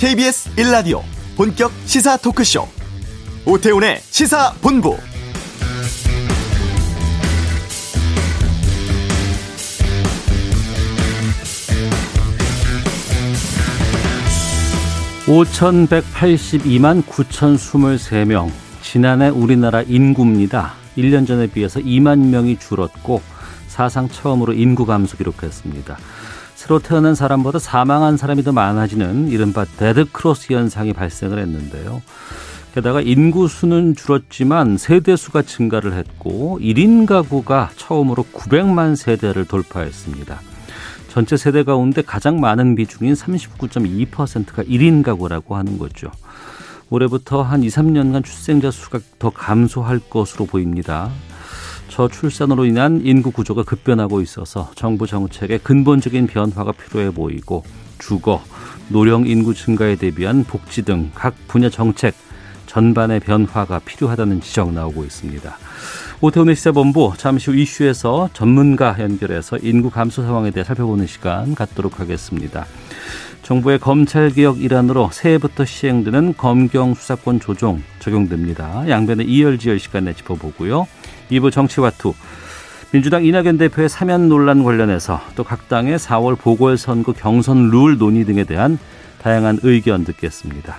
KBS 1라디오 본격 시사 토크쇼 오태훈의 시사본부 오천백팔십이만 구천스물세 명 지난해 우리나라 인구입니다. 1년 전에 비해서 2만 명이 줄었고 사상 처음으로 인구 감소 기록했습니다. 새로 태어난 사람보다 사망한 사람이 더 많아지는 이른바 데드크로스 현상이 발생을 했는데요. 게다가 인구 수는 줄었지만 세대 수가 증가를 했고 1인 가구가 처음으로 900만 세대를 돌파했습니다. 전체 세대 가운데 가장 많은 비중인 39.2%가 1인 가구라고 하는 거죠. 올해부터 한 2, 3년간 출생자 수가 더 감소할 것으로 보입니다. 저출산으로 인한 인구 구조가 급변하고 있어서 정부 정책에 근본적인 변화가 필요해 보이고 주거, 노령 인구 증가에 대비한 복지 등 각 분야 정책 전반의 변화가 필요하다는 지적 나오고 있습니다. 오태훈의 시사본부 잠시 후 이슈에서 전문가 연결해서 인구 감소 상황에 대해 살펴보는 시간 갖도록 하겠습니다. 정부의 검찰개혁 일환으로 새해부터 시행되는 검경 수사권 조정 적용됩니다. 양변의 이열지열 시간에 짚어보고요. 2부 정치와투 민주당 이낙연 대표의 사면 논란 관련해서 또 각 당의 4월 보궐선거 경선 룰 논의 등에 대한 다양한 의견 듣겠습니다.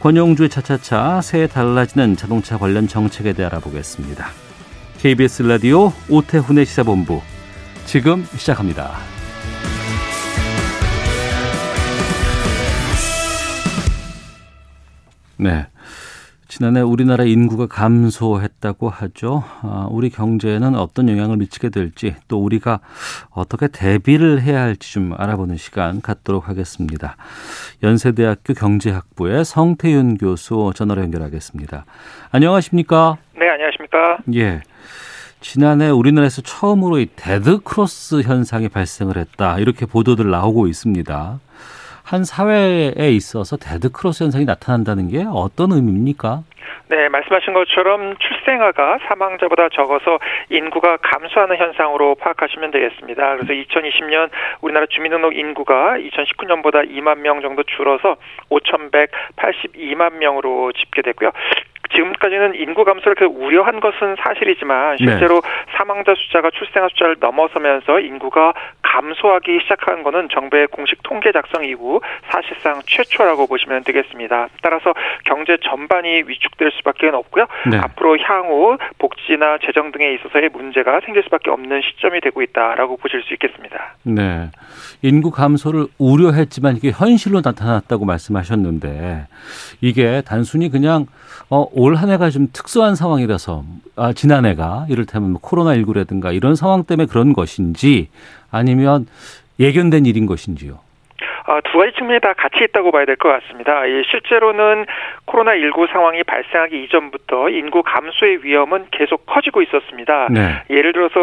권용주의 차차차 새해 달라지는 자동차 관련 정책에 대해 알아보겠습니다. KBS 라디오 오태훈의 시사본부 지금 시작합니다. 네. 지난해 우리나라 인구가 감소했다고 하죠. 아, 우리 경제에는 어떤 영향을 미치게 될지 또 우리가 어떻게 대비를 해야 할지 좀 알아보는 시간 갖도록 하겠습니다. 연세대학교 경제학부의 성태윤 교수 전화로 연결하겠습니다. 안녕하십니까? 네, 안녕하십니까? 예. 지난해 우리나라에서 처음으로 이 데드 크로스 현상이 발생을 했다. 이렇게 보도들 나오고 있습니다. 한 사회에 있어서 데드크로스 현상이 나타난다는 게 어떤 의미입니까? 네, 말씀하신 것처럼 출생아가 사망자보다 적어서 인구가 감소하는 현상으로 파악하시면 되겠습니다. 그래서 2020년 우리나라 주민등록 인구가 2019년보다 2만 명 정도 줄어서 5,182만 명으로 집계됐고요. 지금까지는 인구 감소를 우려한 것은 사실이지만 네. 실제로 네. 사망자 숫자가 출생아 숫자를 넘어서면서 인구가 감소하기 시작한 것은 정부의 공식 통계 작성 이후 사실상 최초라고 보시면 되겠습니다. 따라서 경제 전반이 위축될 수밖에 없고요. 네. 앞으로 향후 복지나 재정 등에 있어서의 문제가 생길 수밖에 없는 시점이 되고 있다라고 보실 수 있겠습니다. 네. 인구 감소를 우려했지만 이게 현실로 나타났다고 말씀하셨는데 이게 단순히 그냥 어, 올 한 해가 좀 특수한 상황이라서 아, 지난해가 이를테면 뭐 코로나19라든가 이런 상황 때문에 그런 것인지 아니면 예견된 일인 것인지요? 어, 두 가지 측면이 다 같이 있다고 봐야 될 것 같습니다. 실제로는 코로나19 상황이 발생하기 이전부터 인구 감소의 위험은 계속 커지고 있었습니다. 네. 예를 들어서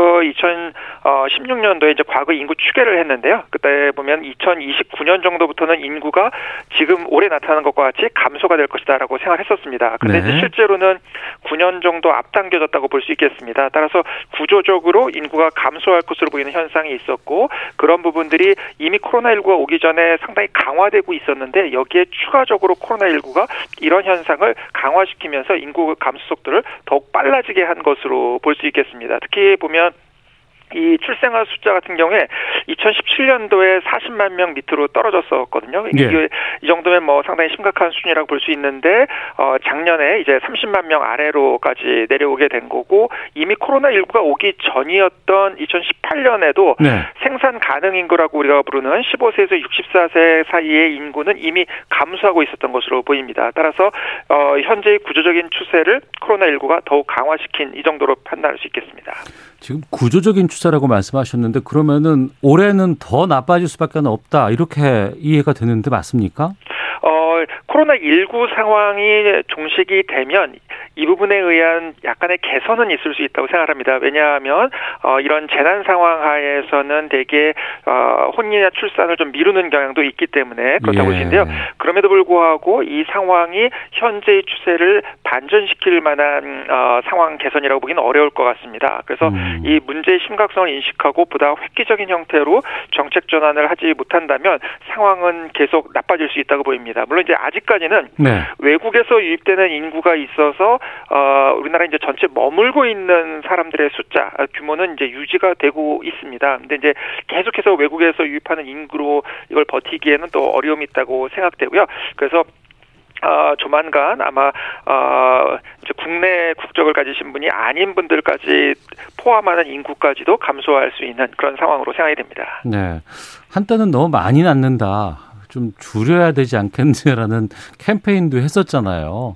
2016년도에 이제 과거 인구 추계를 했는데요. 그때 보면 2029년 정도부터는 인구가 지금 올해 나타나는 것과 같이 감소가 될 것이다라고 생각했었습니다. 그런데 네. 실제로는 9년 정도 앞당겨졌다고 볼 수 있겠습니다. 따라서 구조적으로 인구가 감소할 것으로 보이는 현상이 있었고 그런 부분들이 이미 코로나19가 오기 전에 상당히 강화되고 있었는데 여기에 추가적으로 코로나19가 이런 현상을 강화시키면서 인구 감소 속도를 더욱 빨라지게 한 것으로 볼 수 있겠습니다. 특히 보면 이 출생아 숫자 같은 경우에 2017년도에 40만 명 밑으로 떨어졌었거든요. 이게 예. 이 정도면 뭐 상당히 심각한 수준이라고 볼 수 있는데 어 작년에 이제 30만 명 아래로까지 내려오게 된 거고 이미 코로나 19가 오기 전이었던 2018년에도 네. 생산 가능 인구라고 우리가 부르는 15세에서 64세 사이의 인구는 이미 감소하고 있었던 것으로 보입니다. 따라서 어 현재의 구조적인 추세를 코로나 19가 더욱 강화시킨 이 정도로 판단할 수 있겠습니다. 지금 구조적인 추세 라고 말씀하셨는데 그러면은 올해는 더 나빠질 수밖에 없다 이렇게 이해가 되는데 맞습니까? 어, 코로나19 상황이 종식이 되면 이 부분에 의한 약간의 개선은 있을 수 있다고 생각합니다. 왜냐하면 어, 이런 재난 상황 하에서는 대개 어, 혼인이나 출산을 좀 미루는 경향도 있기 때문에 그렇다고 예. 보시는데요. 그럼에도 불구하고 이 상황이 현재의 추세를 반전시킬 만한 어, 상황 개선이라고 보기는 어려울 것 같습니다. 그래서 음. 이 문제의 심각성을 인식하고 보다 획기적인 형태로 정책 전환을 하지 못한다면 상황은 계속 나빠질 수 있다고 보입니다. 물론 이제 아직 까지는 네. 외국에서 유입되는 인구가 있어서 어, 우리나라 이제 전체 머물고 있는 사람들의 숫자 규모는 이제 유지가 되고 있습니다. 근데 이제 계속해서 외국에서 유입하는 인구로 이걸 버티기에는 또 어려움이 있다고 생각되고요. 그래서 어, 조만간 아마 어, 이제 국내 국적을 가지신 분이 아닌 분들까지 포함하는 인구까지도 감소할 수 있는 그런 상황으로 생각이 됩니다. 네, 한때는 너무 많이 낳는다. 좀 줄여야 되지 않겠느냐라는 캠페인도 했었잖아요.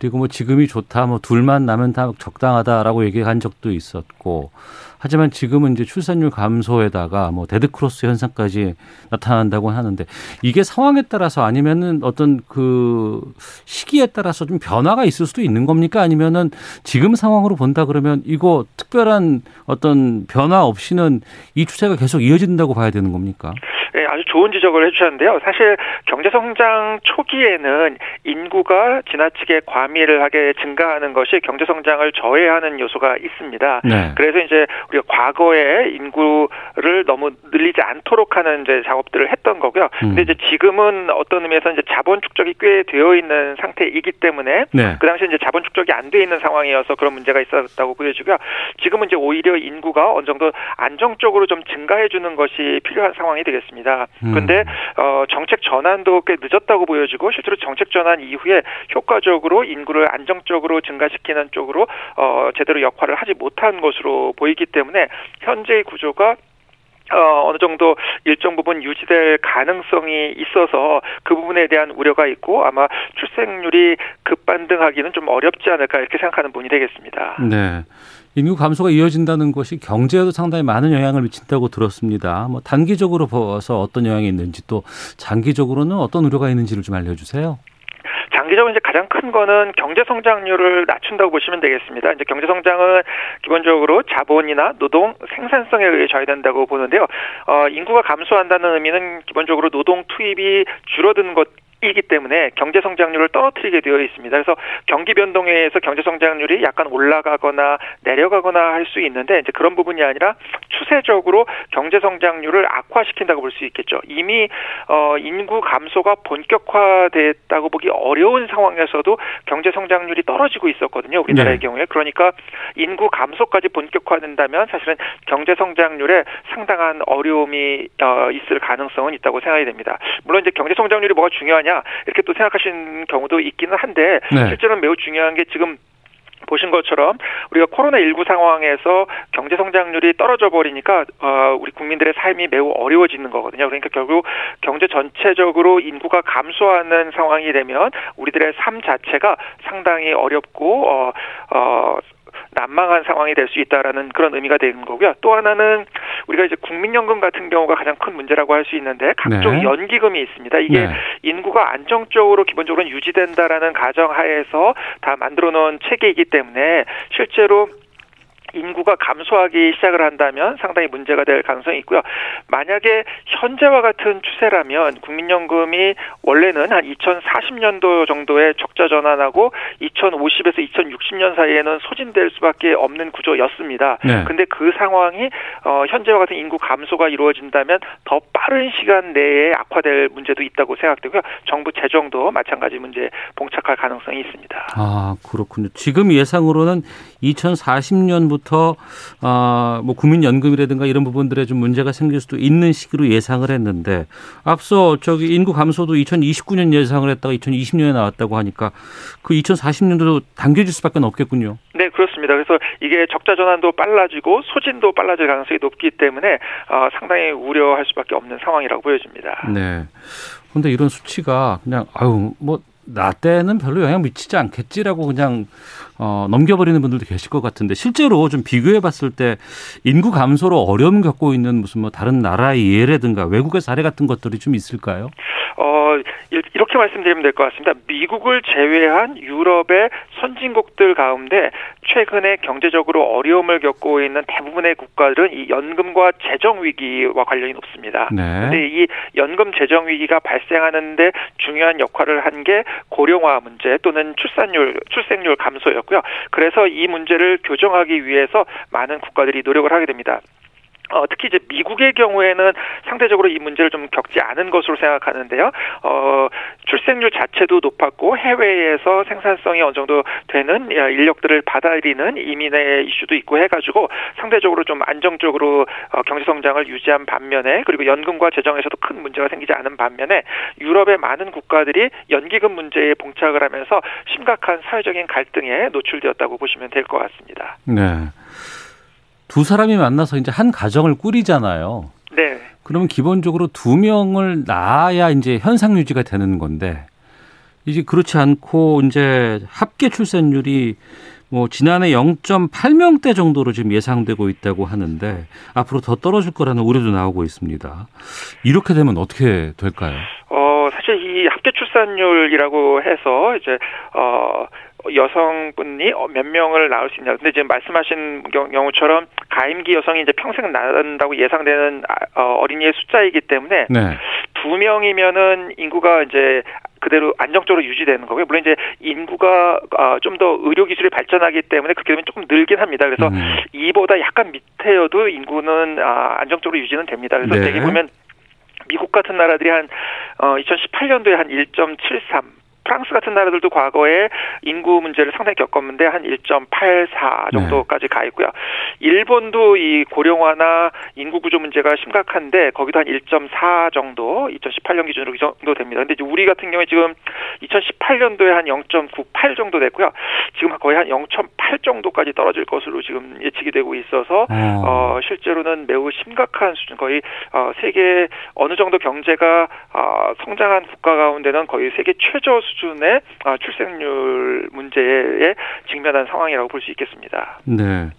그리고 뭐 지금이 좋다, 뭐 둘만 나면 다 적당하다라고 얘기한 적도 있었고 하지만 지금은 이제 출산율 감소에다가 뭐 데드크로스 현상까지 나타난다고 하는데 이게 상황에 따라서 아니면은 어떤 그 시기에 따라서 좀 변화가 있을 수도 있는 겁니까? 아니면은 지금 상황으로 본다 그러면 이거 특별한 어떤 변화 없이는 이 추세가 계속 이어진다고 봐야 되는 겁니까? 네, 아주 좋은 지적을 해주셨는데요. 사실 경제 성장 초기에는 인구가 지나치게 과밀 을 하게 증가하는 것이 경제 성장을 저해하는 요소가 있습니다. 네. 그래서 이제 우리가 과거에 인구를 너무 늘리지 않도록 하는 이제 작업들을 했던 거고요. 음. 근데 이제 지금은 어떤 의미에서 이제 자본 축적이 꽤 되어 있는 상태이기 때문에 네. 그 당시에 이제 자본 축적이 안 돼 있는 상황이어서 그런 문제가 있었다고 보여지고요. 지금은 이제 오히려 인구가 어느 정도 안정적으로 좀 증가해 주는 것이 필요한 상황이 되겠습니다. 음. 그런데 어, 정책 전환도 꽤 늦었다고 보여지고 실제로 정책 전환 이후에 효과적으로 인 구를 안정적으로 증가시키는 쪽으로 어, 제대로 역할을 하지 못한 것으로 보이기 때문에 현재의 구조가 어, 어느 정도 일정 부분 유지될 가능성이 있어서 그 부분에 대한 우려가 있고 아마 출생률이 급반등하기는 좀 어렵지 않을까 이렇게 생각하는 분이 되겠습니다. 네. 인구 감소가 이어진다는 것이 경제에도 상당히 많은 영향을 미친다고 들었습니다. 뭐 단기적으로 봐서 어떤 영향이 있는지 또 장기적으로는 어떤 우려가 있는지를 좀 알려주세요. 장기적으로 이제 가장 큰 거는 경제 성장률을 낮춘다고 보시면 되겠습니다. 이제 경제 성장은 기본적으로 자본이나 노동 생산성에 의해 좌우된다고 보는데요. 어, 인구가 감소한다는 의미는 기본적으로 노동 투입이 줄어드는 것 이기 때문에 경제 성장률을 떨어뜨리게 되어 있습니다. 그래서 경기 변동에 의해서 경제 성장률이 약간 올라가거나 내려가거나 할 수 있는데 이제 그런 부분이 아니라 추세적으로 경제 성장률을 악화시킨다고 볼 수 있겠죠. 이미 어 인구 감소가 본격화됐다고 보기 어려운 상황에서도 경제 성장률이 떨어지고 있었거든요. 우리나라의 네. 경우에 그러니까 인구 감소까지 본격화된다면 사실은 경제 성장률에 상당한 어려움이 어 있을 가능성은 있다고 생각이 됩니다. 물론 이제 경제 성장률이 뭐가 중요하냐 아니냐 이렇게 또 생각하시는 경우도 있기는 한데 네. 실제로는 매우 중요한 게 지금 보신 것처럼 우리가 코로나19 상황에서 경제 성장률이 떨어져 버리니까 어 우리 국민들의 삶이 매우 어려워지는 거거든요. 그러니까 결국 경제 전체적으로 인구가 감소하는 상황이 되면 우리들의 삶 자체가 상당히 어렵고 어어 어, 난망한 상황이 될 수 있다라는 그런 의미가 되는 거고요. 또 하나는 우리가 이제 국민연금 같은 경우가 가장 큰 문제라고 할 수 있는데 각종 네. 연기금이 있습니다. 이게 네. 인구가 안정적으로 기본적으로 유지된다라는 가정하에서 다 만들어 놓은 체계이기 때문에 실제로 인구가 감소하기 시작을 한다면 상당히 문제가 될 가능성이 있고요. 만약에 현재와 같은 추세라면 국민연금이 원래는 한 2040년도 정도에 적자 전환하고 2050에서 2060년 사이에는 소진될 수밖에 없는 구조였습니다. 네. 근데 그 상황이 어 현재와 같은 인구 감소가 이루어진다면 더 빠른 시간 내에 악화될 문제도 있다고 생각되고요. 정부 재정도 마찬가지 문제에 봉착할 가능성이 있습니다. 아, 그렇군요. 지금 예상으로는 2040년부터 아, 뭐 국민연금이라든가 이런 부분들에 좀 문제가 생길 수도 있는 시기로 예상을 했는데 앞서 저기 인구 감소도 2029년 예상을 했다가 2020년에 나왔다고 하니까 그 2040년도 당겨질 수밖에 없겠군요. 네, 그렇습니다. 그래서 이게 적자 전환도 빨라지고 소진도 빨라질 가능성이 높기 때문에 어, 상당히 우려할 수밖에 없는 상황이라고 보여집니다. 네. 그런데 이런 수치가 그냥 아유 뭐 나 때는 별로 영향 미치지 않겠지라고 그냥 어, 넘겨버리는 분들도 계실 것 같은데 실제로 좀 비교해 봤을 때 인구 감소로 어려움 겪고 있는 무슨 뭐 다른 나라의 예라든가 외국의 사례 같은 것들이 좀 있을까요? 어, 이렇게 말씀드리면 될 것 같습니다. 미국을 제외한 유럽의 선진국들 가운데 최근에 경제적으로 어려움을 겪고 있는 대부분의 국가들은 이 연금과 재정 위기와 관련이 높습니다. 네. 근데 이 연금 재정 위기가 발생하는데 중요한 역할을 한 게 고령화 문제 또는 출산율 출생률 감소였고 요. 그래서 이 문제를 교정하기 위해서 많은 국가들이 노력을 하게 됩니다. 어, 특히 이제 미국의 경우에는 상대적으로 이 문제를 좀 겪지 않은 것으로 생각하는데요. 어, 출생률 자체도 높았고 해외에서 생산성이 어느 정도 되는 인력들을 받아들이는 이민의 이슈도 있고 해가지고 상대적으로 좀 안정적으로 어, 경제 성장을 유지한 반면에 그리고 연금과 재정에서도 큰 문제가 생기지 않은 반면에 유럽의 많은 국가들이 연기금 문제에 봉착을 하면서 심각한 사회적인 갈등에 노출되었다고 보시면 될 것 같습니다. 네. 두 사람이 만나서 이제 한 가정을 꾸리잖아요. 네. 그러면 기본적으로 두 명을 낳아야 이제 현상 유지가 되는 건데 이제 그렇지 않고 이제 합계 출산율이 뭐 지난해 0.8명대 정도로 지금 예상되고 있다고 하는데 앞으로 더 떨어질 거라는 우려도 나오고 있습니다. 이렇게 되면 어떻게 될까요? 어 사실 이 합계 출산율이라고 해서 이제 어 여성분이 몇 명을 낳을 수 있냐. 근데 지금 말씀하신 경우처럼 가임기 여성이 이제 평생 낳는다고 예상되는 아, 어, 어린이의 숫자이기 때문에 네. 두 명이면은 인구가 이제 그대로 안정적으로 유지되는 거고요. 물론 이제 인구가 어, 좀더 의료 기술이 발전하기 때문에 그렇게 되면 조금 늘긴 합니다. 그래서 음. 이보다 약간 밑에여도 인구는 아, 안정적으로 유지는 됩니다. 그래서 네. 대개 보면 미국 같은 나라들이 한 어, 2018년도에 한 1.73 프랑스 같은 나라들도 과거에 인구 문제를 상당히 겪었는데 한 1.84 정도까지 네. 가 있고요. 일본도 이 고령화나 인구 구조 문제가 심각한데 거기도 한 1.4 정도 2018년 기준으로 이 정도 됩니다. 근데 우리 같은 경우에 지금 2018년도에 한 0.98 정도 됐고요. 지금 거의 한 0.8 정도까지 떨어질 것으로 지금 예측이 되고 있어서 어, 어 실제로는 매우 심각한 수준 거의 어, 세계 어느 정도 경제가 어, 성장한 국가 가운데는 거의 세계 최저 수준 의 아, 출생률 문제에 직면한 상황이라고 볼 수 있겠습니다. 네.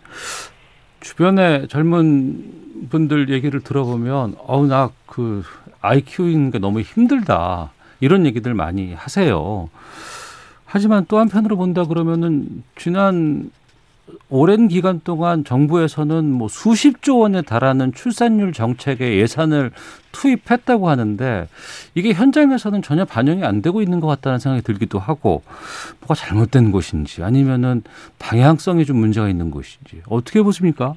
주변에 젊은 분들 얘기를 들어보면 어우 나 그 아이 키우는 게 너무 힘들다 이런 얘기들 많이 하세요. 하지만 또 한편으로 본다 그러면은 지난 오랜 기간 동안 정부에서는 뭐 수십 조 원에 달하는 출산율 정책에 예산을 투입했다고 하는데 이게 현장에서는 전혀 반영이 안 되고 있는 것 같다는 생각이 들기도 하고 뭐가 잘못된 것인지 아니면은 방향성이 좀 문제가 있는 것인지 어떻게 보십니까?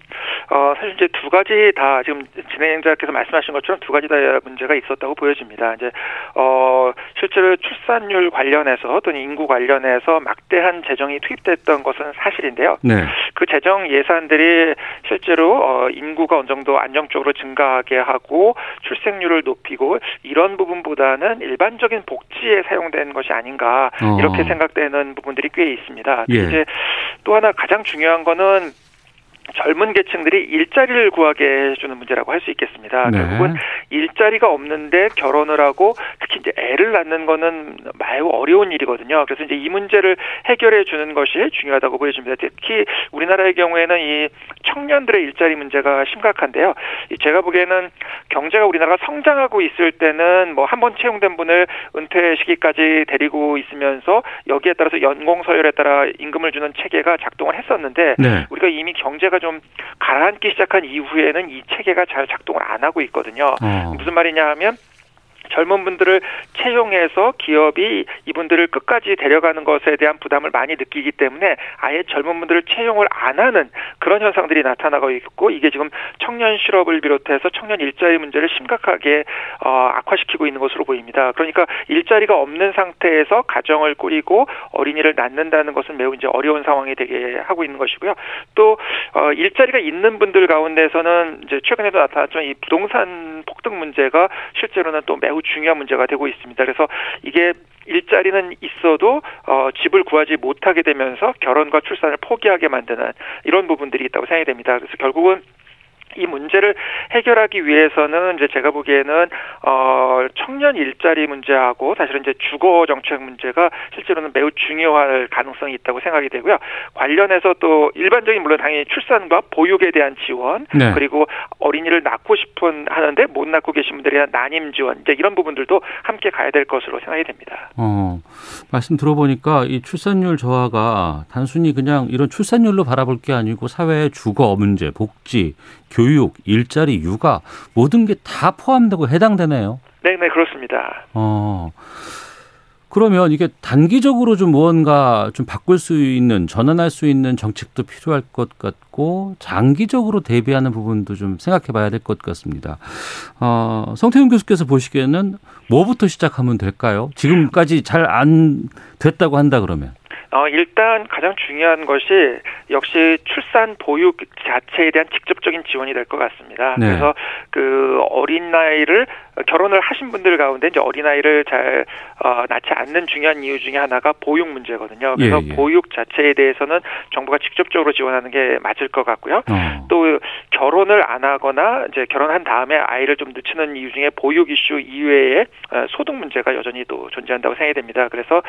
어, 사실 이제 두 가지 다 지금 진행자께서 말씀하신 것처럼 두 가지 다 문제가 있었다고 보여집니다. 이제 어, 실제로 출산율 관련해서 또는 인구 관련해서 막대한 재정이 투입됐던 것은 사실인데요. 네. 그 재정 예산들이 실제로 어, 인구가 어느 정도 안정적으로 증가하게 하고 출생률을 높이고 이런 부분보다는 일반적인 복지에 사용된 것이 아닌가 어. 이렇게 생각되는 부분들이 꽤 있습니다. 예. 이제 또 하나 가장 중요한 거는 젊은 계층들이 일자리를 구하게 해주는 문제라고 할 수 있겠습니다. 네. 결국은 일자리가 없는데 결혼을 하고 이제 애를 낳는 거는 매우 어려운 일이거든요. 그래서 이제 이 문제를 해결해 주는 것이 중요하다고 보여집니다. 특히 우리나라의 경우에는 이 청년들의 일자리 문제가 심각한데요. 제가 보기에는 경제가 우리나라가 성장하고 있을 때는 뭐 한 번 채용된 분을 은퇴 시기까지 데리고 있으면서 여기에 따라서 연공 서열에 따라 임금을 주는 체계가 작동을 했었는데 네. 우리가 이미 경제가 좀 가라앉기 시작한 이후에는 이 체계가 잘 작동을 안 하고 있거든요. 어. 무슨 말이냐 하면 젊은 분들을 채용해서 기업이 이분들을 끝까지 데려가는 것에 대한 부담을 많이 느끼기 때문에 아예 젊은 분들을 채용을 안 하는 그런 현상들이 나타나고 있고 이게 지금 청년 실업을 비롯해서 청년 일자리 문제를 심각하게 어, 악화시키고 있는 것으로 보입니다. 그러니까 일자리가 없는 상태에서 가정을 꾸리고 어린이를 낳는다는 것은 매우 이제 어려운 상황이 되게 하고 있는 것이고요. 또 어, 일자리가 있는 분들 가운데서는 이제 최근에도 나타났지만 이 부동산 폭등 문제가 실제로는 또 매우 중요한 문제가 되고 있습니다. 그래서 이게 일자리는 있어도 어, 집을 구하지 못하게 되면서 결혼과 출산을 포기하게 만드는 이런 부분들이 있다고 생각이 됩니다. 그래서 결국은 이 문제를 해결하기 위해서는 이제 제가 보기에는 어 청년 일자리 문제하고 사실은 이제 주거 정책 문제가 실제로는 매우 중요할 가능성이 있다고 생각이 되고요. 관련해서 또 일반적인 물론 당연히 출산과 보육에 대한 지원 네. 그리고 어린이를 낳고 싶은 하는데 못 낳고 계신 분들에 대한 난임 지원 이제 이런 부분들도 함께 가야 될 것으로 생각이 됩니다. 어 말씀 들어보니까 이 출산율 저하가 단순히 그냥 이런 출산율로 바라볼 게 아니고 사회의 주거 문제, 복지, 교육, 일자리, 육아 모든 게 다 포함되고 해당되네요. 네, 네, 그렇습니다. 어. 그러면 이게 단기적으로 좀 무언가 좀 바꿀 수 있는 전환할 수 있는 정책도 필요할 것 같고 장기적으로 대비하는 부분도 좀 생각해 봐야 될 것 같습니다. 어, 성태훈 교수께서 보시기에는 뭐부터 시작하면 될까요? 지금까지 잘 안 됐다고 한다 그러면. 어, 일단 가장 중요한 것이 역시 출산 보육 자체에 대한 직접적인 지원이 될 것 같습니다. 네. 그래서 그 어린 나이를 결혼을 하신 분들 가운데 이제 어린 아이를 잘 어, 낳지 않는 중요한 이유 중에 하나가 보육 문제거든요. 그래서 예, 예. 보육 자체에 대해서는 정부가 직접적으로 지원하는 게 맞을 것 같고요. 어. 또 결혼을 안 하거나 이제 결혼한 다음에 아이를 좀 늦추는 이유 중에 보육 이슈 이외에 어, 소득 문제가 여전히 또 존재한다고 생각이 됩니다. 그래서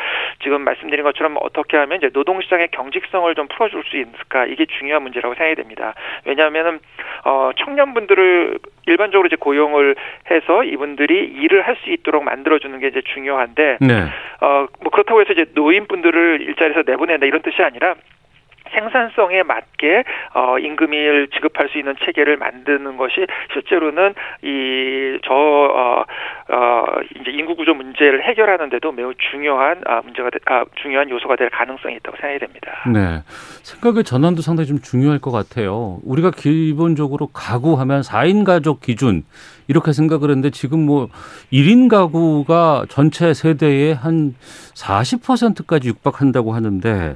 지금 말씀드린 것처럼 어떻게 하면 이제 노동시장의 경직성을 좀 풀어줄 수 있을까 이게 중요한 문제라고 생각이 됩니다. 왜냐하면은 어, 청년분들을 일반적으로 이제 고용을 해서 이분들이 일을 할 수 있도록 만들어주는 게 이제 중요한데, 네. 어, 뭐 그렇다고 해서 이제 노인분들을 일자리에서 내보낸다 이런 뜻이 아니라 생산성에 맞게 어 임금을 지급할 수 있는 체계를 만드는 것이 실제로는 이저 어, 어 이제 인구 구조 문제를 해결하는데도 매우 중요한 아 문제가 되, 아 중요한 요소가 될 가능성이 있다고 생각이 됩니다. 네. 생각의 전환도 상당히 좀 중요할 것 같아요. 우리가 기본적으로 가구하면 4인 가족 기준 이렇게 생각을 했는데 지금 뭐 1인 가구가 전체 세대의 한 40%까지 육박한다고 하는데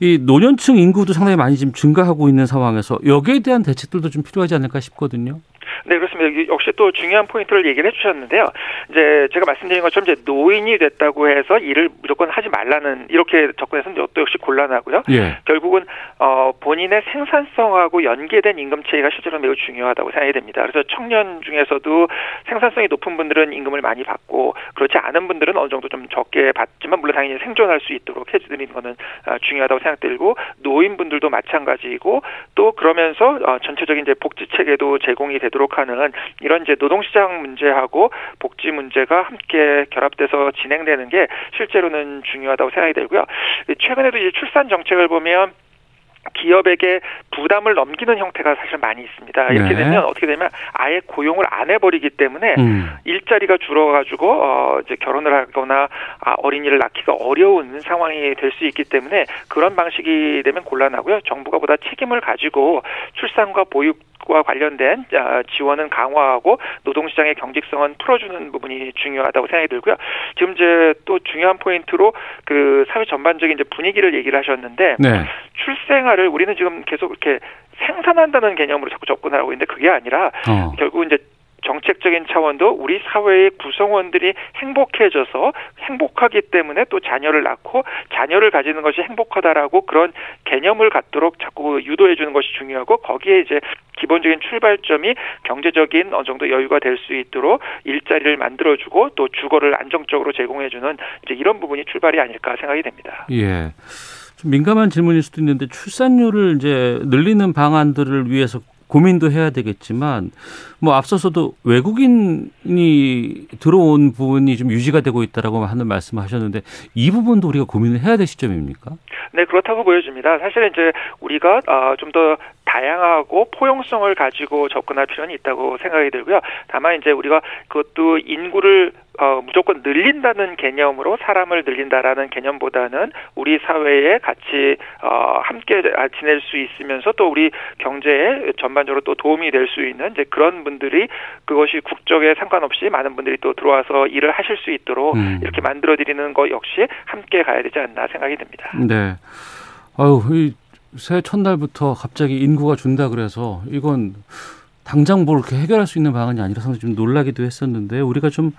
이 노년층 인구도 상당히 많이 지금 증가하고 있는 상황에서 여기에 대한 대책들도 좀 필요하지 않을까 싶거든요. 네, 그렇습니다. 역시 또 중요한 포인트를 얘기를 해주셨는데요. 이제 제가 말씀드린 것처럼 이제 노인이 됐다고 해서 일을 무조건 하지 말라는 이렇게 접근해서는 또 역시 곤란하고요. 예. 결국은 어, 본인의 생산성하고 연계된 임금 체계가 실제로 매우 중요하다고 생각이 됩니다. 그래서 청년 중에서도 생산성이 높은 분들은 임금을 많이 받고 그렇지 않은 분들은 어느 정도 좀 적게 받지만 물론 당연히 생존할 수 있도록 해드리는 거는 어, 중요하다고 생각들고 노인분들도 마찬가지이고 또 그러면서 어, 전체적인 이제 복지 체계도 제공이 되도록 지속하는 이런 이제 노동시장 문제하고 복지 문제가 함께 결합돼서 진행되는 게 실제로는 중요하다고 생각이 들고요. 최근에도 이제 출산 정책을 보면 기업에게 부담을 넘기는 형태가 사실 많이 있습니다. 이렇게 네. 되면 어떻게 되면 아예 고용을 안 해버리기 때문에 음. 일자리가 줄어가지고 어 이제 결혼을 하거나 아, 어린이를 낳기가 어려운 상황이 될 수 있기 때문에 그런 방식이 되면 곤란하고요. 정부가 보다 책임을 가지고 출산과 보육 과 관련된 지원은 강화하고 노동시장의 경직성은 풀어주는 부분이 중요하다고 생각이 들고요. 지금 이제 또 중요한 포인트로 그 사회 전반적인 이제 분위기를 얘기를 하셨는데 네. 출생아를 우리는 지금 계속 이렇게 생산한다는 개념으로 자꾸 접근하고 있는데 그게 아니라 어. 결국 이제 정책적인 차원도 우리 사회의 구성원들이 행복해져서 행복하기 때문에 또 자녀를 낳고 자녀를 가지는 것이 행복하다라고 그런 개념을 갖도록 자꾸 유도해 주는 것이 중요하고 거기에 이제 기본적인 출발점이 경제적인 어느 정도 여유가 될 수 있도록 일자리를 만들어주고 또 주거를 안정적으로 제공해주는 이제 이런 부분이 출발이 아닐까 생각이 됩니다. 예. 좀 민감한 질문일 수도 있는데 출산율을 이제 늘리는 방안들을 위해서 고민도 해야 되겠지만 뭐 앞서서도 외국인이 들어온 부분이 좀 유지가 되고 있다라고 하는 말씀하셨는데 이 부분도 우리가 고민을 해야 될 시점입니까? 네 그렇다고 보여집니다. 사실 이제 우리가 아, 좀더 다양하고 포용성을 가지고 접근할 필요는 있다고 생각이 들고요. 다만 이제 우리가 그것도 인구를 어, 무조건 늘린다는 개념으로 사람을 늘린다라는 개념보다는 우리 사회에 같이 어, 함께 지낼 수 있으면서 또 우리 경제에 전반적으로 또 도움이 될 수 있는 이제 그런 분들이 그것이 국적에 상관없이 많은 분들이 또 들어와서 일을 하실 수 있도록 음. 이렇게 만들어 드리는 것 역시 함께 가야 되지 않나 생각이 듭니다. 네. 아유, 새해 첫날부터 갑자기 인구가 준다 그래서 이건 당장 뭘 이렇게 해결할 수 있는 방안이 아니라서 좀 놀라기도 했었는데 우리가 좀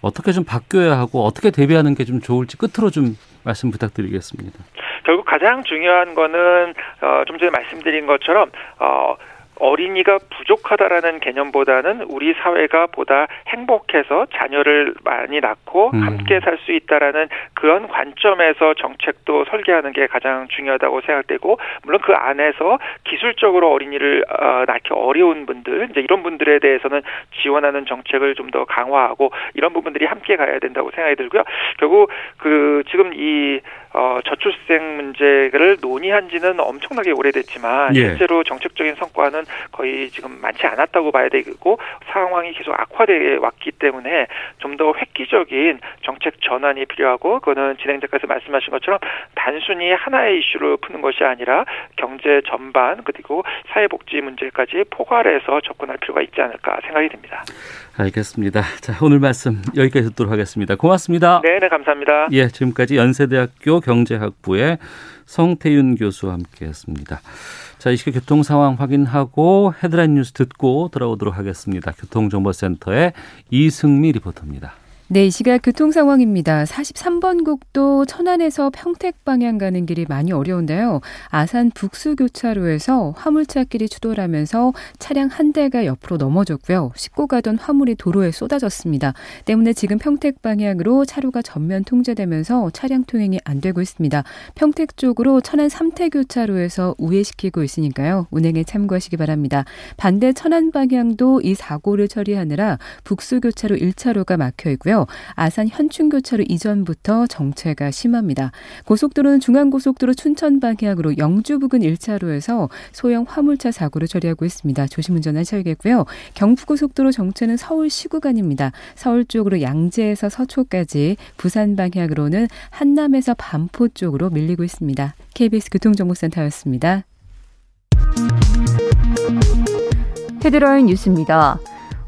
어떻게 좀 바뀌어야 하고 어떻게 대비하는 게 좀 좋을지 끝으로 좀 말씀 부탁드리겠습니다. 결국 가장 중요한 거는 어, 좀 전에 말씀드린 것처럼 어, 어린이가 부족하다라는 개념보다는 우리 사회가 보다 행복해서 자녀를 많이 낳고 음. 함께 살 수 있다라는 그런 관점에서 정책도 설계하는 게 가장 중요하다고 생각되고 물론 그 안에서 기술적으로 어린이를 어, 낳기 어려운 분들 이제 이런 분들에 대해서는 지원하는 정책을 좀 더 강화하고 이런 부분들이 함께 가야 된다고 생각이 들고요. 결국 그 지금 이 어, 저출생 문제를 논의한 지는 엄청나게 오래됐지만 예. 실제로 정책적인 성과는 거의 지금 많지 않았다고 봐야 되고 상황이 계속 악화되어 왔기 때문에 좀 더 획기적인 정책 전환이 필요하고 그거는 진행자께서 말씀하신 것처럼 단순히 하나의 이슈로 푸는 것이 아니라 경제 전반 그리고 사회복지 문제까지 포괄해서 접근할 필요가 있지 않을까 생각이 듭니다. 알겠습니다. 자, 오늘 말씀 여기까지 듣도록 하겠습니다. 고맙습니다. 네, 네, 감사합니다. 예, 지금까지 연세대학교 경제학부의 성태윤 교수와 함께했습니다. 자, 이 시각 교통 상황 확인하고 헤드라인 뉴스 듣고 돌아오도록 하겠습니다. 교통정보센터의 이승미 리포터입니다. 네, 이 시각 교통 상황입니다. 43번 국도 천안에서 평택 방향 가는 길이 많이 어려운데요. 아산 북수 교차로에서 화물차끼리 추돌하면서 차량 한 대가 옆으로 넘어졌고요. 싣고 가던 화물이 도로에 쏟아졌습니다. 때문에 지금 평택 방향으로 차로가 전면 통제되면서 차량 통행이 안 되고 있습니다. 평택 쪽으로 천안 삼태 교차로에서 우회시키고 있으니까요. 운행에 참고하시기 바랍니다. 반대 천안 방향도 이 사고를 처리하느라 북수 교차로 1차로가 막혀 있고요. 있는데요. 아산 현충교차로 이전부터 정체가 심합니다. 고속도로는 중앙고속도로 춘천 방향으로 영주 부근 1차로에서 소형 화물차 사고를 처리하고 있습니다. 조심 운전하셔야겠고요. 경부고속도로 정체는 서울 시 구간입니다. 서울 쪽으로 양재에서 서초까지 부산 방향으로는 한남에서 반포 쪽으로 밀리고 있습니다. KBS 교통정보센터였습니다. 헤드라인 뉴스입니다.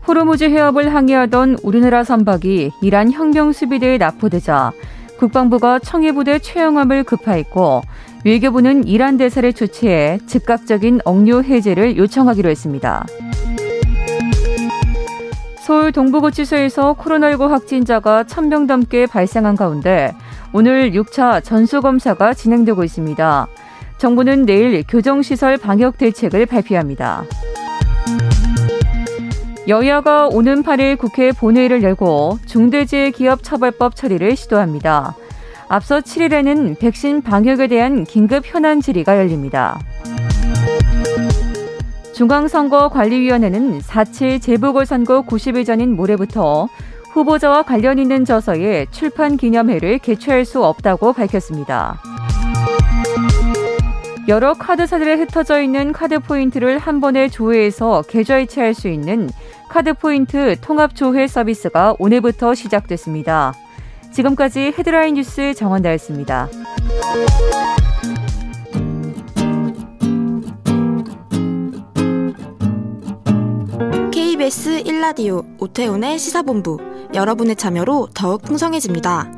호르무즈 해협을 항해하던 우리나라 선박이 이란 혁명 수비대에 납포되자 국방부가 청해부대 최영함을 급파했고 외교부는 이란 대사를 조치해 즉각적인 억류 해제를 요청하기로 했습니다. 서울 동부구치소에서 코로나19 확진자가 1000명 넘게 발생한 가운데 오늘 6차 전수검사가 진행되고 있습니다. 정부는 내일 교정시설 방역 대책을 발표합니다. 여야가 오는 8일 국회 본회의를 열고 중대재해기업처벌법 처리를 시도합니다. 앞서 7일에는 백신 방역에 대한 긴급 현안 질의가 열립니다. 중앙선거관리위원회는 4.7 재보궐선거 90일 전인 모레부터 후보자와 관련 있는 저서의 출판 기념회를 개최할 수 없다고 밝혔습니다. 여러 카드사들에 흩어져 있는 카드 포인트를 한 번에 조회해서 계좌 이체할 수 있는 카드 포인트 통합 조회 서비스가 오늘부터 시작됐습니다. 지금까지 헤드라인 뉴스 정원다였습니다. KBS 1라디오 오태훈의 시사본부 여러분의 참여로 더욱 풍성해집니다.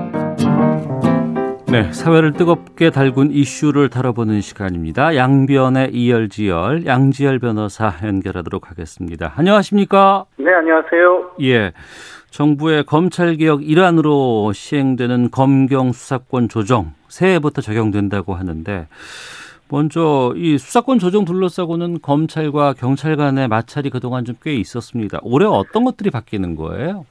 네, 사회를 뜨겁게 달군 이슈를 다뤄보는 시간입니다. 양변의 이열지열, 양지열 변호사 연결하도록 하겠습니다. 안녕하십니까? 네, 안녕하세요. 예. 정부의 검찰개혁 일환으로 시행되는 검경 수사권 조정 새해부터 적용된다고 하는데 먼저 이 수사권 조정 둘러싸고는 검찰과 경찰 간의 마찰이 그동안 좀 꽤 있었습니다. 올해 어떤 것들이 바뀌는 거예요?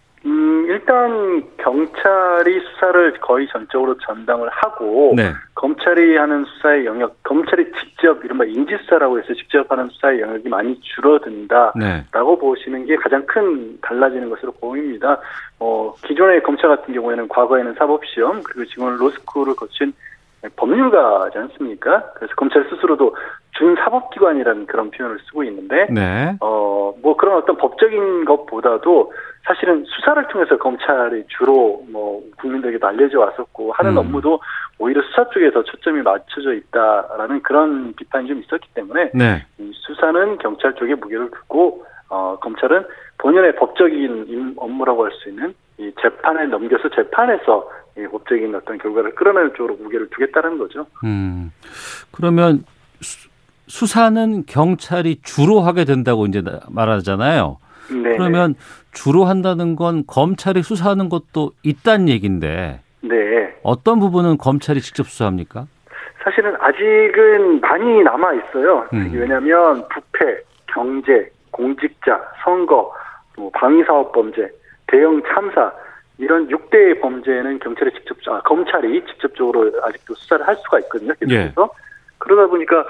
일단 경찰이 수사를 거의 전적으로 전담을 하고 네. 검찰이 하는 수사의 영역, 검찰이 직접 이른바 인지수사라고 해서 직접 하는 수사의 영역이 많이 줄어든다라고 네. 보시는 게 가장 큰 달라지는 것으로 보입니다. 어, 기존의 검찰 같은 경우에는 과거에는 사법시험 그리고 지금은 로스쿨을 거친 법률가지 않습니까? 그래서 검찰 스스로도 준사법기관이라는 그런 표현을 쓰고 있는데, 네. 어, 뭐 그런 어떤 법적인 것보다도 사실은 수사를 통해서 검찰이 주로 뭐 국민들에게도 알려져 왔었고 하는 음. 업무도 오히려 수사 쪽에 서 초점이 맞춰져 있다라는 그런 비판이 좀 있었기 때문에 네. 수사는 경찰 쪽에 무게를 두고 어, 검찰은 본연의 법적인 업무라고 할 수 있는 이 재판에 넘겨서 재판에서 이 법적인 어떤 결과를 끌어내는 쪽으로 무게를 두겠다는 거죠. 음. 그러면 수, 사는 경찰이 주로 하게 된다고 이제 말하잖아요. 네. 그러면 주로 한다는 건 검찰이 수사하는 것도 있다는 얘기인데. 네. 어떤 부분은 검찰이 직접 수사합니까? 사실은 아직은 많이 남아 있어요. 음. 왜냐하면 부패, 경제, 공직자, 선거, 뭐 방위사업 범죄, 대형 참사 이런 6대 범죄는 경찰이 직접 아, 검찰이 직접적으로 아직도 수사를 할 수가 있거든요. 그래서 예. 그러다 보니까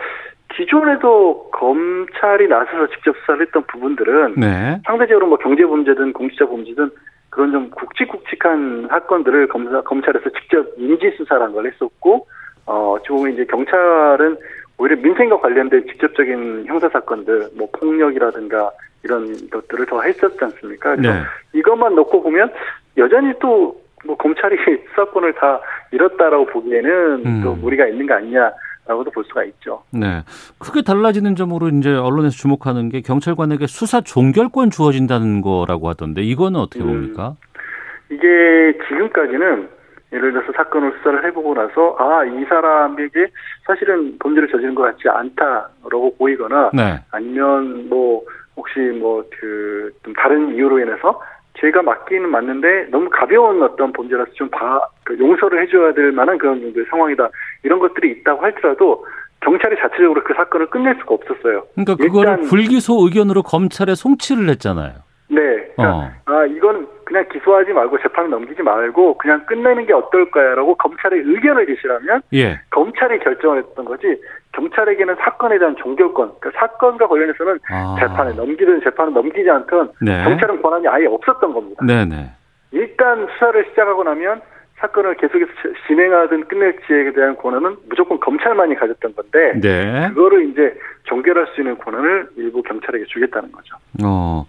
기존에도 검찰이 나서서 직접 수사를 했던 부분들은 네. 상대적으로 뭐 경제 범죄든 공직자 범죄든 그런 좀 굵직굵직한 사건들을 검사, 검찰에서 직접 인지 수사라는 걸 했었고 어, 지금 이제 경찰은 오히려 민생과 관련된 직접적인 형사 사건들, 뭐 폭력이라든가 이런 것들을 더 했었지 않습니까? 그래서 네. 이것만 놓고 보면 여전히 또 뭐 검찰이 수사권을 다 잃었다라고 보기에는 음. 또 무리가 있는 거 아니냐. 라고도 볼 수가 있죠. 네. 크게 달라지는 점으로 이제 언론에서 주목하는 게 경찰관에게 수사 종결권 주어진다는 거라고 하던데 이거는 어떻게 음. 봅니까? 음, 이게 지금까지는 예를 들어서 사건을 수사를 해보고 나서 아 이 사람에게 사실은 범죄를 저지른 것 같지 않다라고 보이거나 네. 아니면 뭐 혹시 뭐 그 좀 다른 이유로 인해서 죄가 맞기는 맞는데 너무 가벼운 어떤 범죄라서 좀 봐, 그 용서를 해줘야 될 만한 그런 정도의 상황이다 이런 것들이 있다고 할지라도 경찰이 자체적으로 그 사건을 끝낼 수가 없었어요. 그러니까 그거를 불기소 의견으로 검찰에 송치를 했잖아요. 네. 그러니까 어. 아 이건 그냥 기소하지 말고 재판을 넘기지 말고 그냥 끝내는 게 어떨까요라고 검찰의 의견을 제시하면 예. 검찰이 결정을 했던 거지 경찰에게는 사건에 대한 종결권, 그러니까 사건과 관련해서는 아. 재판에 넘기든 재판을 넘기지 않든 네. 경찰은 권한이 아예 없었던 겁니다. 네네. 일단 수사를 시작하고 나면 사건을 계속해서 진행하든 끝낼지에 대한 권한은 무조건 검찰만이 가졌던 건데 네. 그거를 이제 종결할 수 있는 권한을 일부 경찰에게 주겠다는 거죠. 어.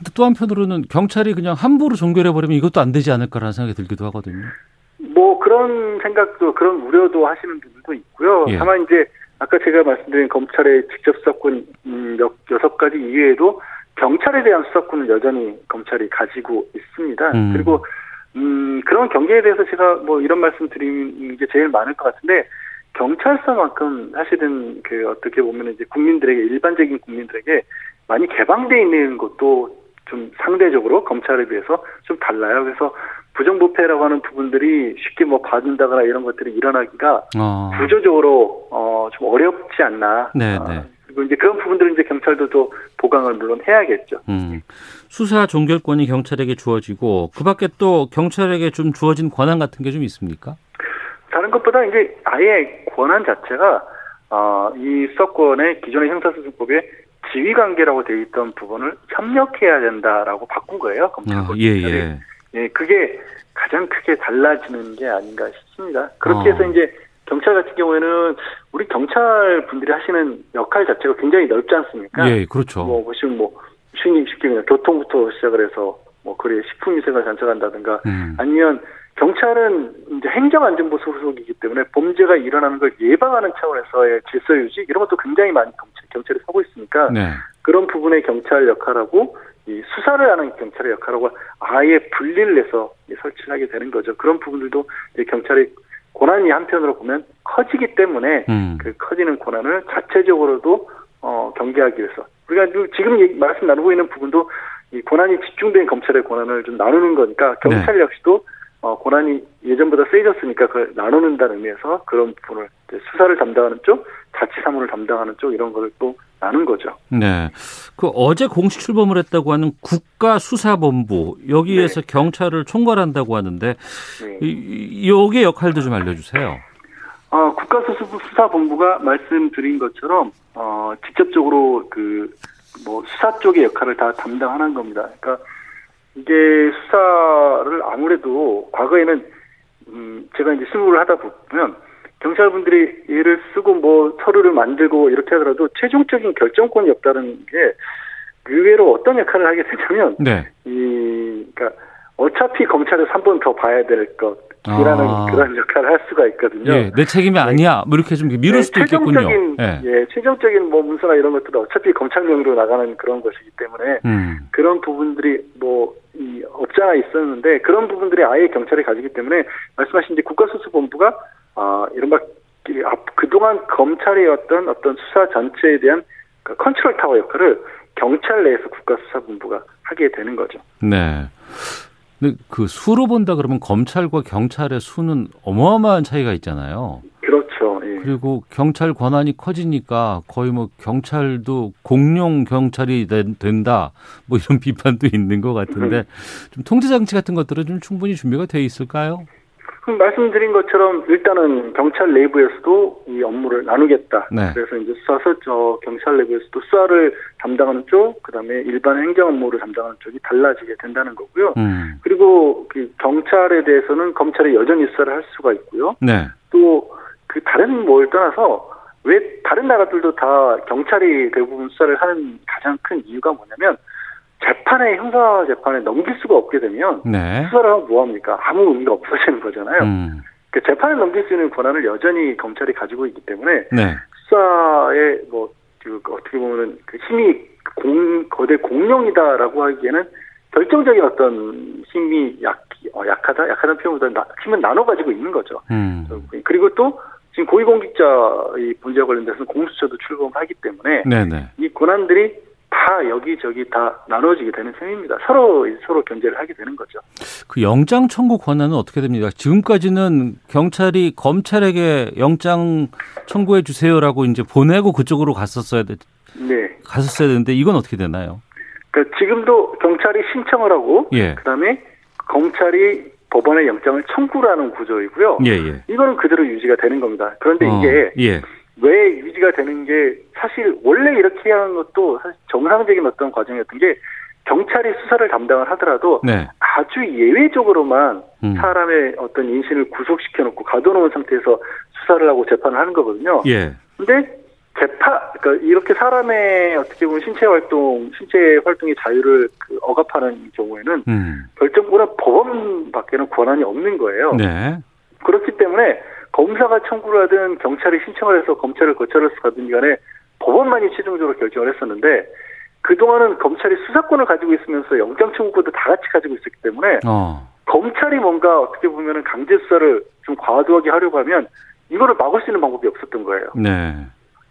근데 또 한편으로는 경찰이 그냥 함부로 종결해 버리면 이것도 안 되지 않을까라는 생각이 들기도 하거든요. 뭐 그런 생각도 그런 우려도 하시는 분들도 있고요. 예. 다만 이제 아까 제가 말씀드린 검찰의 직접 수사권 음, 여섯 가지 이외에도 경찰에 대한 수사권을 여전히 검찰이 가지고 있습니다. 음. 그리고 음, 그런 경계에 대해서 제가 뭐 이런 말씀 드리는 게 제일 많을 것 같은데 경찰서만큼 사실은 그 어떻게 보면 이제 국민들에게 일반적인 국민들에게 많이 개방돼 있는 것도 좀 상대적으로 검찰에 비해서 좀 달라요. 그래서 부정부패라고 하는 부분들이 쉽게 뭐 봐준다거나 이런 것들이 일어나기가 어. 구조적으로 어 좀 어렵지 않나. 네, 어, 네. 그리고 이제 그런 부분들은 이제 경찰도 또 보강을 물론 해야겠죠. 음. 수사 종결권이 경찰에게 주어지고 그 밖에 또 경찰에게 좀 주어진 권한 같은 게 좀 있습니까? 다른 것보다 이제 아예 권한 자체가 어, 이 수사권의 기존의 형사소송법에 지휘 관계라고 돼 있던 부분을 협력해야 된다라고 바꾼 거예요. 검찰권. 아, 예, 예. 예, 그게 가장 크게 달라지는 게 아닌가 싶습니다. 그렇게 어. 해서 이제 경찰 같은 경우에는 우리 경찰 분들이 하시는 역할 자체가 굉장히 넓지 않습니까? 예, 그렇죠. 뭐 보시면 뭐 쉽게 쉽게 그냥 교통부터 시작을 해서 뭐 그래 식품 위생을 단속한다든가 음. 아니면 경찰은 이제 행정안전부 소속이기 때문에 범죄가 일어나는 걸 예방하는 차원에서의 질서 유지 이런 것도 굉장히 많이 경찰, 경찰이 하고 있으니까 네. 그런 부분의 경찰 역할하고 이 수사를 하는 경찰의 역할하고 아예 분리를 해서 설치를 하게 되는 거죠. 그런 부분들도 경찰의 권한이 한편으로 보면 커지기 때문에 음. 그 커지는 권한을 자체적으로도 어, 경계하기 위해서 우리가 지금 말씀 나누고 있는 부분도 이 권한이 집중된 검찰의 권한을 좀 나누는 거니까 경찰 네. 역시도 어, 고난이 예전보다 세졌으니까 그걸 나누는다는 의미에서 그런 부분을 수사를 담당하는 쪽, 자치 사무를 담당하는 쪽 이런 걸또 나눈 거죠. 네. 그 어제 공식 출범을 했다고 하는 국가수사본부 여기에서 네. 경찰을 총괄한다고 하는데 네. 이, 여기의 역할도 좀 알려주세요. 어, 국가수사본부가 말씀드린 것처럼 어, 직접적으로 그 뭐 수사 쪽의 역할을 다 담당하는 겁니다. 그러니까 이게 수사를 아무래도 과거에는 음 제가 이제 실무를 하다 보면 경찰분들이 얘를 쓰고 뭐 서류를 만들고 이렇게 하더라도 최종적인 결정권이 없다는 게 의외로 어떤 역할을 하게 되냐면 네. 이 그러니까 어차피 검찰에서 한 번 더 봐야 될 것 이라는 아. 그런 역할을 할 수가 있거든요. 예, 내 책임이 네. 아니야. 뭐 이렇게 좀 미룰 네, 수도 있겠군요. 예. 예, 최종적인 뭐 문서나 이런 것들은 어차피 검찰명으로 나가는 그런 것이기 때문에 음. 그런 부분들이 뭐 없지 않아 있었는데 그런 부분들이 아예 경찰이 가지기 때문에 말씀하신 이제 국가수사본부가 아 이른바 그동안 검찰이 어떤 어떤 수사 전체에 대한 그 컨트롤 타워 역할을 경찰 내에서 국가수사본부가 하게 되는 거죠. 네. 근데 그 수로 본다 그러면 검찰과 경찰의 수는 어마어마한 차이가 있잖아요. 그렇죠. 예. 그리고 경찰 권한이 커지니까 거의 뭐 경찰도 공룡 경찰이 된다 뭐 이런 비판도 있는 것 같은데 좀 통제 장치 같은 것들은 좀 충분히 준비가 돼 있을까요? 말씀드린 것처럼 일단은 경찰 내부에서도 이 업무를 나누겠다. 네. 그래서 이제 수사서 저 경찰 내부에서도 수사를 담당하는 쪽, 그다음에 일반 행정 업무를 담당하는 쪽이 달라지게 된다는 거고요. 음. 그리고 그 경찰에 대해서는 검찰이 여전히 수사를 할 수가 있고요. 네. 또그 다른 뭘 떠나서 왜 다른 나라들도 다 경찰이 대부분 수사를 하는 가장 큰 이유가 뭐냐면 재판에 형사 재판에 넘길 수가 없게 되면 네. 수사를 하면 뭐 합니까? 아무 의미가 없어지는 거잖아요. 음. 그 재판에 넘길 수 있는 권한을 여전히 검찰이 가지고 있기 때문에 네. 수사에 뭐그 어떻게 보면은 그 힘이 공 거대 공룡이다라고 하기에는 결정적인 어떤 힘이 약 어, 약하다 약하다는 표현보다 힘은 나눠 가지고 있는 거죠. 음. 그리고 또 지금 고위공직자 이 문제와 관련돼서는 공수처도 출범하기 때문에 네네. 이 권한들이 다 여기저기 다 나눠지게 되는 셈입니다. 서로 서로 견제를 하게 되는 거죠. 그 영장 청구 권한은 어떻게 됩니까? 지금까지는 경찰이 검찰에게 영장 청구해 주세요라고 이제 보내고 그쪽으로 갔었어야 돼. 네. 갔었어야 되는데 이건 어떻게 되나요? 그러니까 지금도 경찰이 신청을 하고 예. 그다음에 검찰이 법원에 영장을 청구하는 구조이고요. 예, 예. 이거는 그대로 유지가 되는 겁니다. 그런데 어, 이게 예. 왜 유지가 되는 게 사실 원래 이렇게 하는 것도 사실 정상적인 어떤 과정이었던 게 경찰이 수사를 담당을 하더라도 네. 아주 예외적으로만 음. 사람의 어떤 인신을 구속시켜 놓고 가둬놓은 상태에서 수사를 하고 재판을 하는 거거든요. 예. 근데 재판 그러니까 이렇게 사람의 어떻게 보면 신체 활동, 신체 활동의 자유를 그 억압하는 경우에는 음. 결정권은 법원밖에는 권한이 없는 거예요. 네. 그렇기 때문에 검사가 청구를 하든 경찰이 신청을 해서 검찰을 거쳐서 가든 간에 법원만이 최종적으로 결정을 했었는데 그동안은 검찰이 수사권을 가지고 있으면서 영장 청구권도 다 같이 가지고 있었기 때문에 어. 검찰이 뭔가 어떻게 보면은 강제 수사를 좀 과도하게 하려고 하면 이거를 막을 수 있는 방법이 없었던 거예요. 네.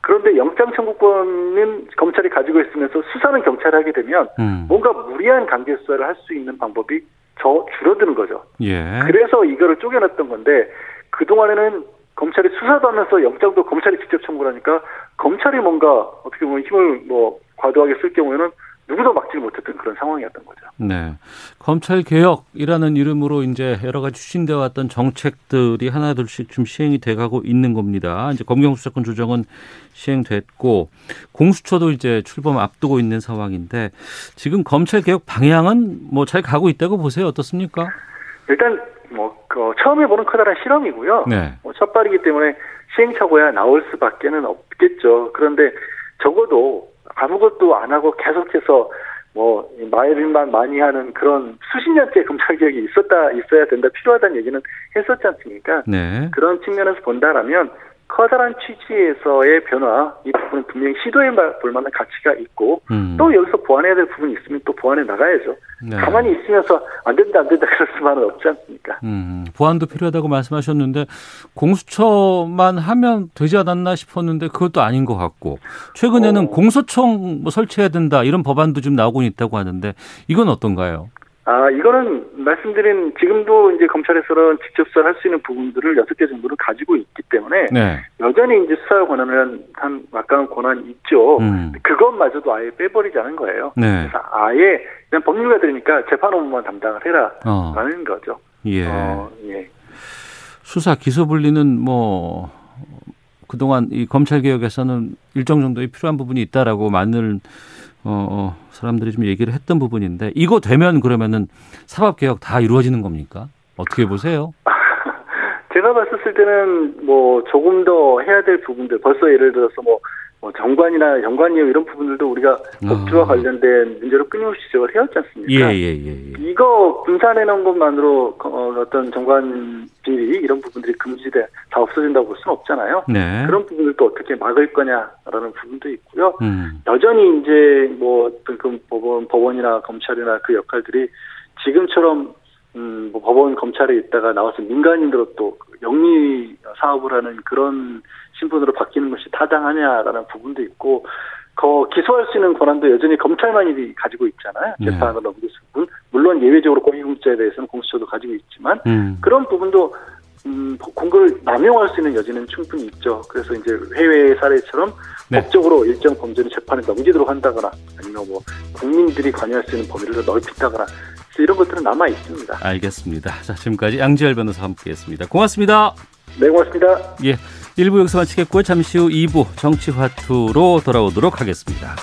그런데 영장 청구권은 검찰이 가지고 있으면서 수사는 경찰이 하게 되면 음. 뭔가 무리한 강제 수사를 할 수 있는 방법이 저 줄어드는 거죠. 예. 그래서 이거를 쪼개놨던 건데 그동안에는 검찰이 수사도 하면서 영장도 검찰이 직접 청구를 하니까 검찰이 뭔가 어떻게 보면 힘을 뭐 과도하게 쓸 경우에는 누구도 막지 못했던 그런 상황이었던 거죠. 네. 검찰 개혁이라는 이름으로 이제 여러 가지 추진되어 왔던 정책들이 하나둘씩 좀 시행이 돼 가고 있는 겁니다. 이제 검경 수사권 조정은 시행됐고 공수처도 이제 출범 앞두고 있는 상황인데 지금 검찰 개혁 방향은 뭐 잘 가고 있다고 보세요. 어떻습니까? 일단 뭐, 그, 처음 해보는 커다란 실험이고요. 네. 뭐 첫발이기 때문에 시행착오야 나올 수밖에는 없겠죠. 그런데 적어도 아무것도 안 하고 계속해서 뭐 말만 많이 하는 그런 수십 년째 검찰 개혁이 있었다 있어야 된다 필요하다는 얘기는 했었지 않습니까? 네. 그런 측면에서 본다라면 커다란 취지에서의 변화 이 부분은 분명히 시도해 볼 만한 가치가 있고 음. 또 여기서 보완해야 될 부분이 있으면 또 보완해 나가야죠. 네. 가만히 있으면서 안 된다 안 된다 그럴 수만은 없지 않습니까? 음, 보완도 필요하다고 말씀하셨는데 공수처만 하면 되지 않았나 싶었는데 그것도 아닌 것 같고 최근에는 어. 공소청 뭐 설치해야 된다 이런 법안도 좀 나오고 있다고 하는데 이건 어떤가요? 아, 이거는 말씀드린 지금도 이제 검찰에서는 직접 수사를 할수 있는 부분들을 여섯 개 정도를 가지고 있기 때문에 네. 여전히 이제 수사 권한을 한 막강한 권한이 있죠. 음. 그것마저도 아예 빼버리자는 거예요. 네. 그래서 아예 그냥 법률가들이니까 재판 업무만 담당을 해라라는 어. 거죠. 예. 어, 예. 수사 기소 분리는 뭐 그동안 이 검찰 개혁에서는 일정 정도의 필요한 부분이 있다라고 많은 어, 어, 사람들이 좀 얘기를 했던 부분인데 이거 되면 그러면은 사법 개혁 다 이루어지는 겁니까? 어떻게 보세요? 제가 봤을 때는 뭐 조금 더 해야 될 부분들 벌써 예를 들어서 뭐, 뭐 정관이나 연관이용 이런 부분들도 우리가 아. 법주와 관련된 문제로 끊임없이 지적을 해왔지 않습니까? 예, 예, 예, 예. 이거 분산해 놓은 것만으로 어, 어떤 정관 비리 이런 부분들이 금지돼 다 없어진다고 볼 수는 없잖아요. 네. 그런 부분들도 어떻게 막을 거냐라는 부분도 있고요. 음. 여전히 이제 뭐 법원 법원이나 검찰이나 그 역할들이 지금처럼 음, 뭐 법원 검찰에 있다가 나와서 민간인으로 또 영리 사업을 하는 그런 신분으로 바뀌는 것이 타당하냐라는 부분도 있고 거 기소할 수 있는 권한도 여전히 검찰만이 가지고 있잖아요. 네. 재판을 넘길 수 있는. 물론 예외적으로 공익공자에 대해서는 공수처도 가지고 있지만 음. 그런 부분도 음, 공급을 남용할 수 있는 여지는 충분히 있죠. 그래서 이제 해외 사례처럼 네. 법적으로 일정 범죄를 재판에 넘기도록 한다거나 아니면 뭐 국민들이 관여할 수 있는 범위를 넓힌다거나 이런 것들은 남아 있습니다. 알겠습니다. 자, 지금까지 양지열 변호사 함께했습니다. 고맙습니다. 네, 고맙습니다. 예, 1부 여기서 마치겠고요. 잠시 후 2부 정치화투로 돌아오도록 하겠습니다.